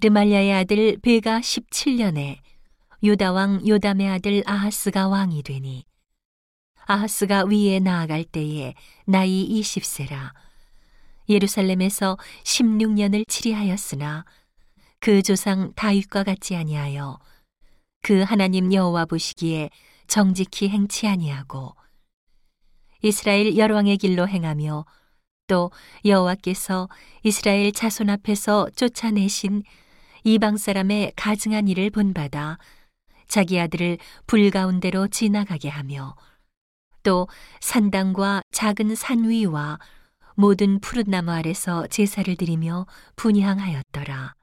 르말야의 아들 베가 17년에 유다 왕 요담의 아들 아하스가 왕이 되니 아하스가 위에 나아갈 때에 나이 20세라. 예루살렘에서 16년을 치리하였으나 그 조상 다윗과 같지 아니하여 그 하나님 여호와 보시기에 정직히 행치 아니하고 이스라엘 열왕의 길로 행하며 또 여호와께서 이스라엘 자손 앞에서 쫓아내신 이방 사람의 가증한 일을 본받아 자기 아들을 불 가운데로 지나가게 하며 또 산당과 작은 산 위와 모든 푸른 나무 아래서 제사를 드리며 분향하였더라.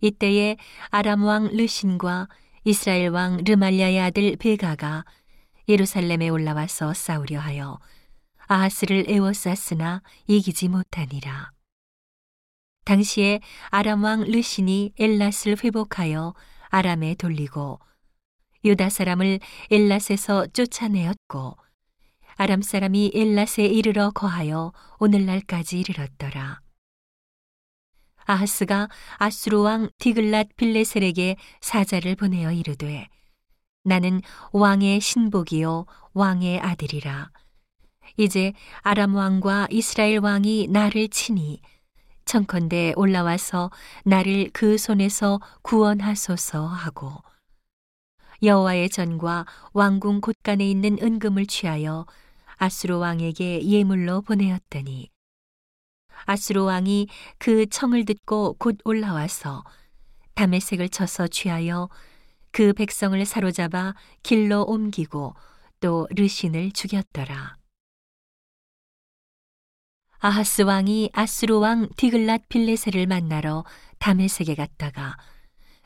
이때에 아람 왕 르신과 이스라엘 왕 르말리아의 아들 베가가 예루살렘에 올라와서 싸우려 하여 아하스를 에워쌌으나 이기지 못하니라. 당시에 아람 왕 르신이 엘랏을 회복하여 아람에 돌리고 유다 사람을 엘랏에서 쫓아내었고 아람 사람이 엘랏에 이르러 거하여 오늘날까지 이르렀더라. 아하스가 아수르 왕 디글랏 빌레셀에게 사자를 보내어 이르되 나는 왕의 신복이요 왕의 아들이라 이제 아람 왕과 이스라엘 왕이 나를 치니 청컨대 올라와서 나를 그 손에서 구원하소서 하고 여호와의 전과 왕궁 곳간에 있는 은금을 취하여 아수르 왕에게 예물로 보내었더니 아수르 왕이 그 청을 듣고 곧 올라와서 담의색을 쳐서 취하여 그 백성을 사로잡아 길로 옮기고 또 르신을 죽였더라. 아하스 왕이 아수르 왕 디글랏 빌레세를 만나러 담에색에 갔다가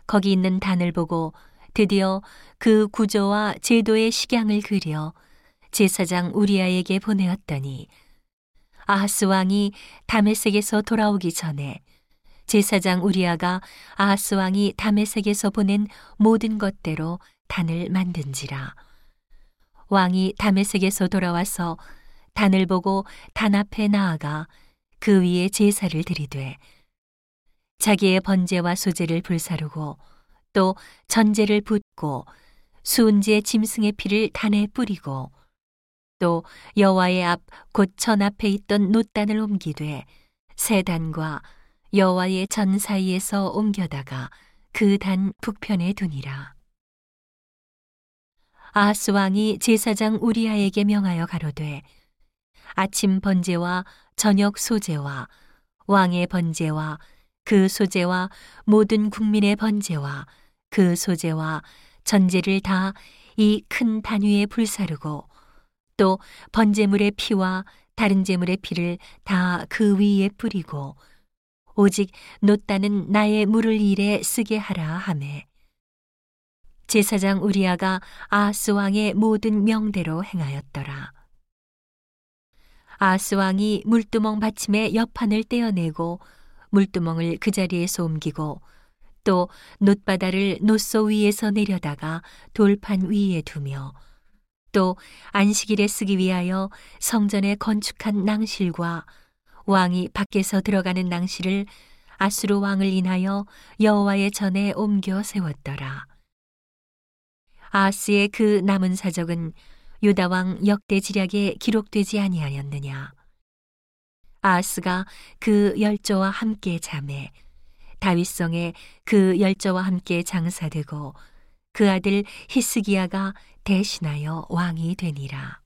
거기 있는 단을 보고 드디어 그 구조와 제도의 식양을 그려 제사장 우리아에게 보내었더니 아하스 왕이 담에색에서 돌아오기 전에 제사장 우리아가 아하스 왕이 담에색에서 보낸 모든 것대로 단을 만든지라 왕이 담에색에서 돌아와서 단을 보고 단 앞에 나아가 그 위에 제사를 드리되 자기의 번제와 소제를 불사르고 또 전제를 붓고 수은지의 짐승의 피를 단에 뿌리고 또 여호와의 앞곧전 앞에 있던 노단을 옮기되 새 단과 여호와의 전 사이에서 옮겨다가 그 단 북편에 두니라. 아하스 왕이 제사장 우리아에게 명하여 가로되 아침 번제와 저녁 소제와 왕의 번제와 그 소제와 모든 국민의 번제와 그 소제와 전제를 다 이 큰 단위에 불사르고 또 번제물의 피와 다른 제물의 피를 다 그 위에 뿌리고 오직 노따는 나의 물을 일에 쓰게 하라 하매 제사장 우리아가 아스 왕의 모든 명대로 행하였더라. 아스 왕이 물두멍 받침의 옆판을 떼어내고 물두멍을 그 자리에서 옮기고 또 놋바다를 놋소 위에서 내려다가 돌판 위에 두며 또 안식일에 쓰기 위하여 성전에 건축한 낭실과 왕이 밖에서 들어가는 낭실을 아수르 왕을 인하여 여호와의 전에 옮겨 세웠더라. 아스의 그 남은 사적은 유다 왕 역대 지략에 기록되지 아니하였느냐. 아스가 그 열조와 함께 잠에 다윗성에 그 열조와 함께 장사되고 그 아들 히스기야가 대신하여 왕이 되니라.